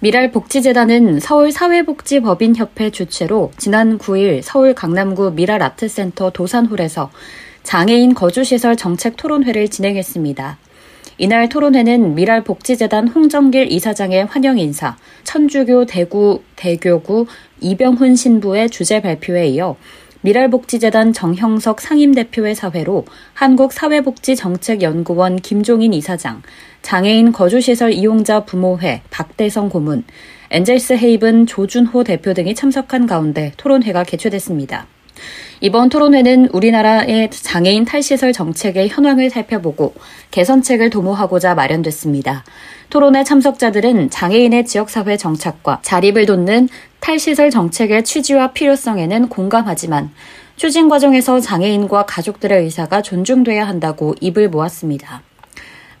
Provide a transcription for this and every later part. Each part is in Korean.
미랄복지재단은 서울사회복지법인협회 주최로 지난 9일 서울 강남구 미랄아트센터 도산홀에서 장애인 거주시설 정책 토론회를 진행했습니다. 이날 토론회는 미랄복지재단 홍정길 이사장의 환영 인사, 천주교 대구 대교구 이병훈 신부의 주제 발표에 이어 미랄복지재단 정형석 상임대표의 사회로 한국사회복지정책연구원 김종인 이사장, 장애인 거주시설 이용자 부모회 박대성 고문, 엔젤스 헤이븐 조준호 대표 등이 참석한 가운데 토론회가 개최됐습니다. 이번 토론회는 우리나라의 장애인 탈시설 정책의 현황을 살펴보고 개선책을 도모하고자 마련됐습니다. 토론회 참석자들은 장애인의 지역사회 정착과 자립을 돕는 탈시설 정책의 취지와 필요성에는 공감하지만 추진 과정에서 장애인과 가족들의 의사가 존중돼야 한다고 입을 모았습니다.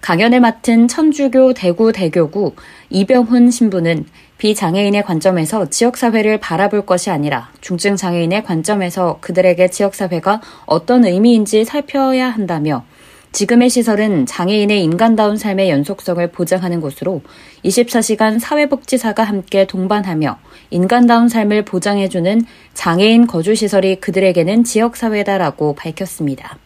강연을 맡은 천주교 대구 대교구 이병훈 신부는 비장애인의 관점에서 지역사회를 바라볼 것이 아니라 중증 장애인의 관점에서 그들에게 지역사회가 어떤 의미인지 살펴야 한다며 지금의 시설은 장애인의 인간다운 삶의 연속성을 보장하는 곳으로 24시간 사회복지사가 함께 동반하며 인간다운 삶을 보장해주는 장애인 거주시설이 그들에게는 지역사회다라고 밝혔습니다.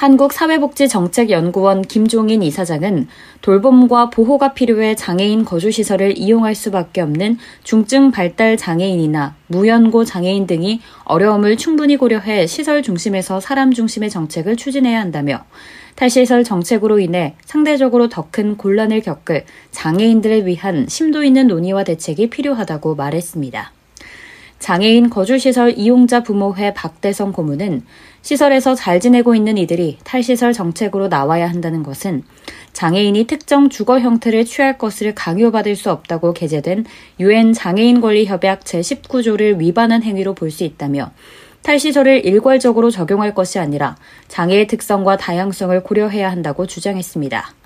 한국사회복지정책연구원 김종인 이사장은 돌봄과 보호가 필요해 장애인 거주시설을 이용할 수밖에 없는 중증 발달 장애인이나 무연고 장애인 등이 어려움을 충분히 고려해 시설 중심에서 사람 중심의 정책을 추진해야 한다며 탈시설 정책으로 인해 상대적으로 더 큰 곤란을 겪을 장애인들을 위한 심도 있는 논의와 대책이 필요하다고 말했습니다. 장애인 거주시설 이용자 부모회 박대성 고문은 시설에서 잘 지내고 있는 이들이 탈시설 정책으로 나와야 한다는 것은 장애인이 특정 주거 형태를 취할 것을 강요받을 수 없다고 게재된 유엔 장애인 권리 협약 제19조를 위반한 행위로 볼 수 있다며 탈시설을 일괄적으로 적용할 것이 아니라 장애의 특성과 다양성을 고려해야 한다고 주장했습니다.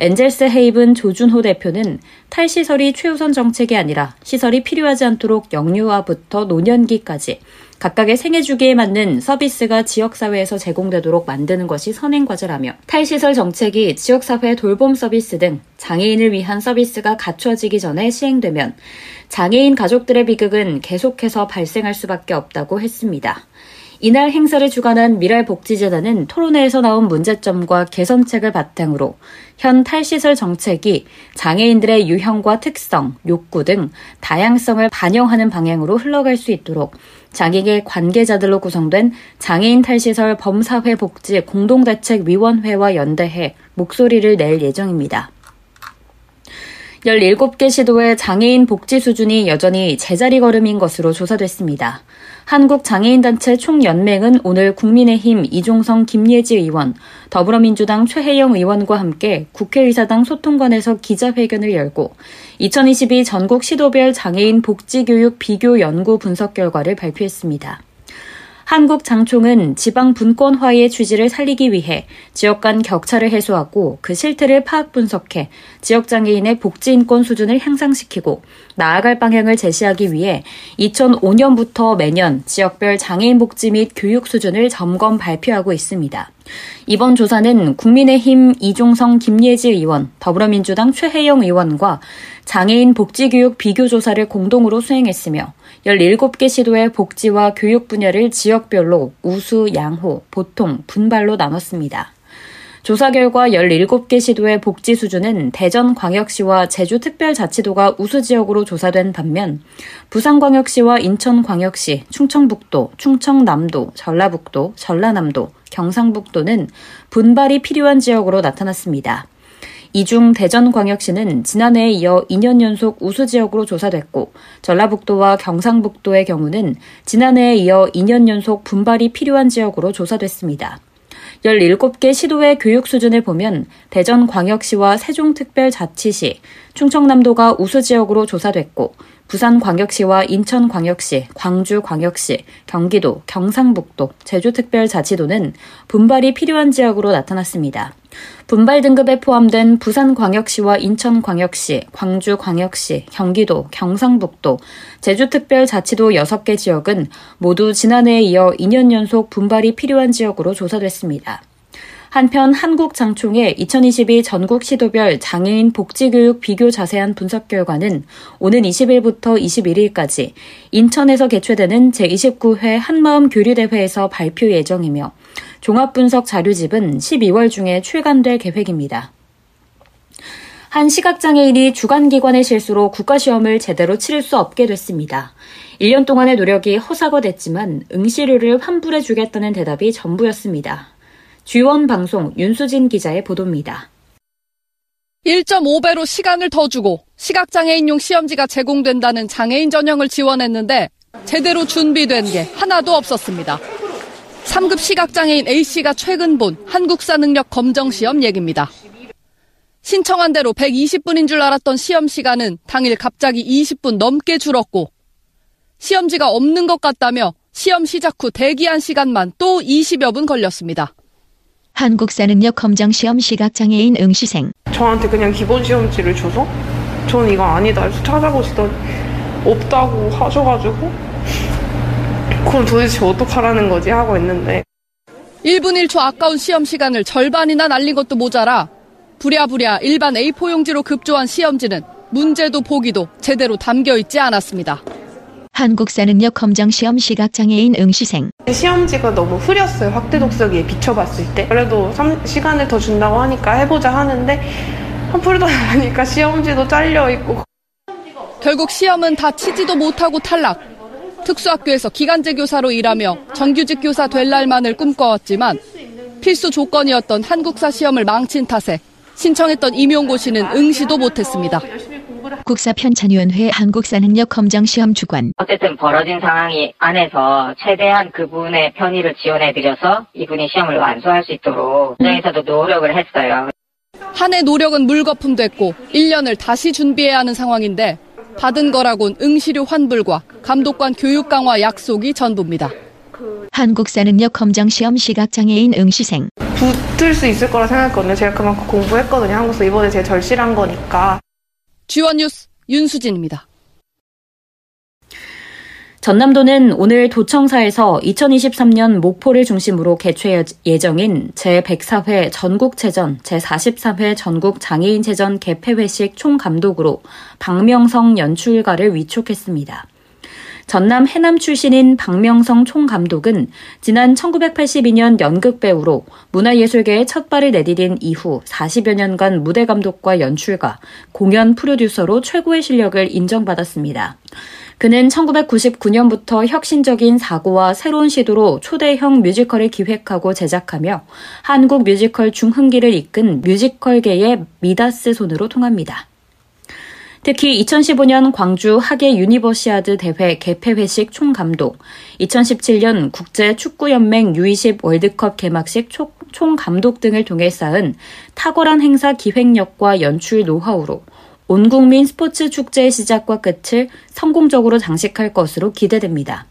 엔젤스 헤이븐 조준호 대표는 탈시설이 최우선 정책이 아니라 시설이 필요하지 않도록 영유아부터 노년기까지 각각의 생애 주기에 맞는 서비스가 지역사회에서 제공되도록 만드는 것이 선행과제라며 탈시설 정책이 지역사회 돌봄 서비스 등 장애인을 위한 서비스가 갖춰지기 전에 시행되면 장애인 가족들의 비극은 계속해서 발생할 수밖에 없다고 했습니다. 이날 행사를 주관한 미랄복지재단은 토론회에서 나온 문제점과 개선책을 바탕으로 현 탈시설 정책이 장애인들의 유형과 특성, 욕구 등 다양성을 반영하는 방향으로 흘러갈 수 있도록 장애계 관계자들로 구성된 장애인 탈시설 범사회 복지 공동대책위원회와 연대해 목소리를 낼 예정입니다. 17개 시도의 장애인 복지 수준이 여전히 제자리 걸음인 것으로 조사됐습니다. 한국장애인단체 총연맹은 오늘 국민의힘 이종성 김예지 의원, 더불어민주당 최혜영 의원과 함께 국회의사당 소통관에서 기자회견을 열고 2022 전국 시도별 장애인 복지교육 비교 연구 분석 결과를 발표했습니다. 한국 장총은 지방 분권화의 취지를 살리기 위해 지역 간 격차를 해소하고 그 실태를 파악 분석해 지역 장애인의 복지 인권 수준을 향상시키고 나아갈 방향을 제시하기 위해 2005년부터 매년 지역별 장애인 복지 및 교육 수준을 점검 발표하고 있습니다. 이번 조사는 국민의힘 이종성 김예지 의원, 더불어민주당 최혜영 의원과 장애인 복지교육 비교조사를 공동으로 수행했으며 17개 시도의 복지와 교육 분야를 지역별로 우수, 양호, 보통, 분발로 나눴습니다. 조사 결과 17개 시도의 복지 수준은 대전광역시와 제주특별자치도가 우수 지역으로 조사된 반면 부산광역시와 인천광역시, 충청북도, 충청남도, 전라북도, 전라남도, 경상북도는 분발이 필요한 지역으로 나타났습니다. 이중 대전광역시는 지난해에 이어 2년 연속 우수 지역으로 조사됐고 전라북도와 경상북도의 경우는 지난해에 이어 2년 연속 분발이 필요한 지역으로 조사됐습니다. 17개 시도의 교육 수준을 보면 대전광역시와 세종특별자치시, 충청남도가 우수 지역으로 조사됐고 부산광역시와 인천광역시, 광주광역시, 경기도, 경상북도, 제주특별자치도는 분발이 필요한 지역으로 나타났습니다. 분발 등급에 포함된 부산광역시와 인천광역시, 광주광역시, 경기도, 경상북도, 제주특별자치도 6개 지역은 모두 지난해에 이어 2년 연속 분발이 필요한 지역으로 조사됐습니다. 한편 한국장총의 2022 전국 시도별 장애인 복지교육 비교 자세한 분석 결과는 오는 20일부터 21일까지 인천에서 개최되는 제29회 한마음 교류대회에서 발표 예정이며 종합분석 자료집은 12월 중에 출간될 계획입니다. 한 시각장애인이 주간기관의 실수로 국가시험을 제대로 치를 수 없게 됐습니다. 1년 동안의 노력이 허사가 됐지만 응시료를 환불해 주겠다는 대답이 전부였습니다. 쥐원 방송 윤수진 기자의 보도입니다. 1.5배로 시간을 더 주고 시각장애인용 시험지가 제공된다는 장애인 전형을 지원했는데 제대로 준비된 게 하나도 없었습니다. 3급 시각장애인 A씨가 최근 본 한국사 능력 검정 시험 얘기입니다. 신청한 대로 120분인 줄 알았던 시험 시간은 당일 갑자기 20분 넘게 줄었고 시험지가 없는 것 같다며 시험 시작 후 대기한 시간만 또 20여 분 걸렸습니다. 한국사능력 검정 시험 시각장애인 응시생. 저한테 그냥 기본 시험지를 줘서 저는 이거 아니다 해서 찾아보시더니 없다고 하셔가지고 그럼 도대체 어떡하라는 거지 하고 있는데 1분 1초 아까운 시험 시간을 절반이나 날린 것도 모자라 부랴부랴 일반 A4 용지로 급조한 시험지는 문제도 보기도 제대로 담겨 있지 않았습니다. 한국사능력 검정 시험 시각장애인 응시생. 시험지가 너무 흐렸어요. 확대 독서기에 비춰봤을 때. 그래도 3, 시간을 더 준다고 하니까 해보자 하는데 풀다 보니까 시험지도 잘려 있고. 결국 시험은 다 치지도 못하고 탈락. 특수학교에서 기간제 교사로 일하며 정규직 교사 될 날만을 꿈꿔왔지만 필수 조건이었던 한국사 시험을 망친 탓에 신청했던 임용고시는 응시도 못했습니다. 국사편찬위원회 한국사능력 검정시험 주관. 어쨌든 벌어진 상황이 안에서 최대한 그분의 편의를 지원해드려서 이분이 시험을 완수할 수 있도록 현장에서도 노력을 했어요. 한 해 노력은 물거품됐고 1년을 다시 준비해야 하는 상황인데 받은 거라곤 응시료 환불과 감독관 교육 강화 약속이 전부입니다. 한국사능력 검정시험 시각장애인 응시생. 붙을 수 있을 거라 생각했거든요. 제가 그만큼 공부했거든요. 한국서 이번에 제가 절실한 거니까. G1 뉴스 윤수진입니다. 전남도는 오늘 도청사에서 2023년 목포를 중심으로 개최 예정인 제104회 전국체전, 제43회 전국장애인체전 개폐회식 총감독으로 박명성 연출가를 위촉했습니다. 전남 해남 출신인 박명성 총감독은 지난 1982년 연극 배우로 문화예술계에 첫 발을 내디딘 이후 40여 년간 무대 감독과 연출가, 공연 프로듀서로 최고의 실력을 인정받았습니다. 그는 1999년부터 혁신적인 사고와 새로운 시도로 초대형 뮤지컬을 기획하고 제작하며 한국 뮤지컬 중흥기를 이끈 뮤지컬계의 미다스 손으로 통합니다. 특히 2015년 광주 하계 유니버시아드 대회 개폐회식 총감독, 2017년 국제 축구연맹 U20 월드컵 개막식 총감독 등을 통해 쌓은 탁월한 행사 기획력과 연출 노하우로 온 국민 스포츠 축제의 시작과 끝을 성공적으로 장식할 것으로 기대됩니다.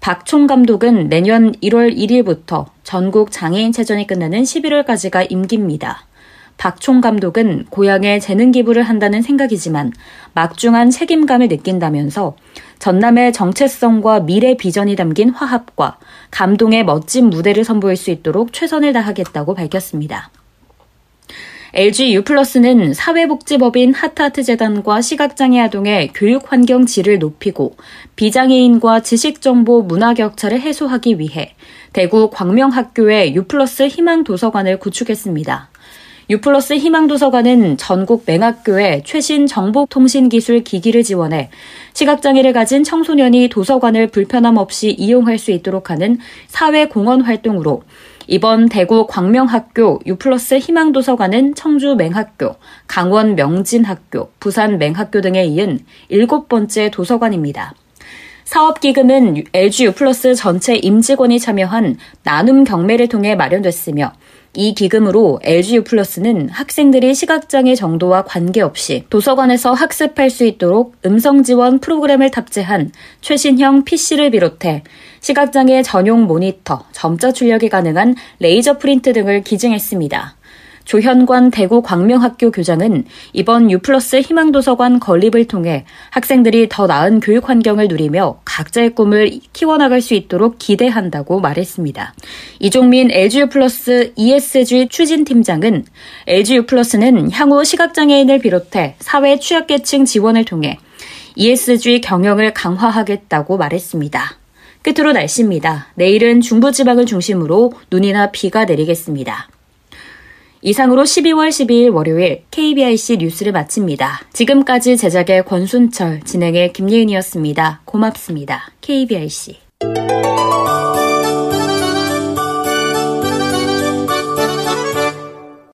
박 총 감독은 내년 1월 1일부터 전국 장애인 체전이 끝나는 11월까지가 임기입니다. 박총 감독은 고향에 재능 기부를 한다는 생각이지만 막중한 책임감을 느낀다면서 전남의 정체성과 미래 비전이 담긴 화합과 감동의 멋진 무대를 선보일 수 있도록 최선을 다하겠다고 밝혔습니다. LG U+는 사회복지법인 하트하트 재단과 시각장애 아동의 교육 환경 질을 높이고 비장애인과 지식 정보 문화 격차를 해소하기 위해 대구 광명학교에 U+ 희망 도서관을 구축했습니다. 유플러스 희망도서관은 전국 맹학교에 최신 정보통신기술 기기를 지원해 시각장애를 가진 청소년이 도서관을 불편함 없이 이용할 수 있도록 하는 사회공헌 활동으로 이번 대구 광명학교 유플러스 희망도서관은 청주 맹학교, 강원 명진학교, 부산 맹학교 등에 이은 일곱 번째 도서관입니다. 사업기금은 LG U 플러스 전체 임직원이 참여한 나눔 경매를 통해 마련됐으며 이 기금으로 LGU 플러스는 학생들이 시각장애 정도와 관계없이 도서관에서 학습할 수 있도록 음성 지원 프로그램을 탑재한 최신형 PC를 비롯해 시각장애 전용 모니터, 점자 출력이 가능한 레이저 프린트 등을 기증했습니다. 조현관 대구 광명학교 교장은 이번 유플러스 희망도서관 건립을 통해 학생들이 더 나은 교육 환경을 누리며 각자의 꿈을 키워나갈 수 있도록 기대한다고 말했습니다. 이종민 LGU 플러스 ESG 추진팀장은 LGU 플러스는 향후 시각장애인을 비롯해 사회 취약계층 지원을 통해 ESG 경영을 강화하겠다고 말했습니다. 끝으로 날씨입니다. 내일은 중부지방을 중심으로 눈이나 비가 내리겠습니다. 이상으로 12월 12일 월요일 KBIC 뉴스를 마칩니다. 지금까지 제작의 권순철, 진행의 김예은이었습니다. 고맙습니다. KBIC.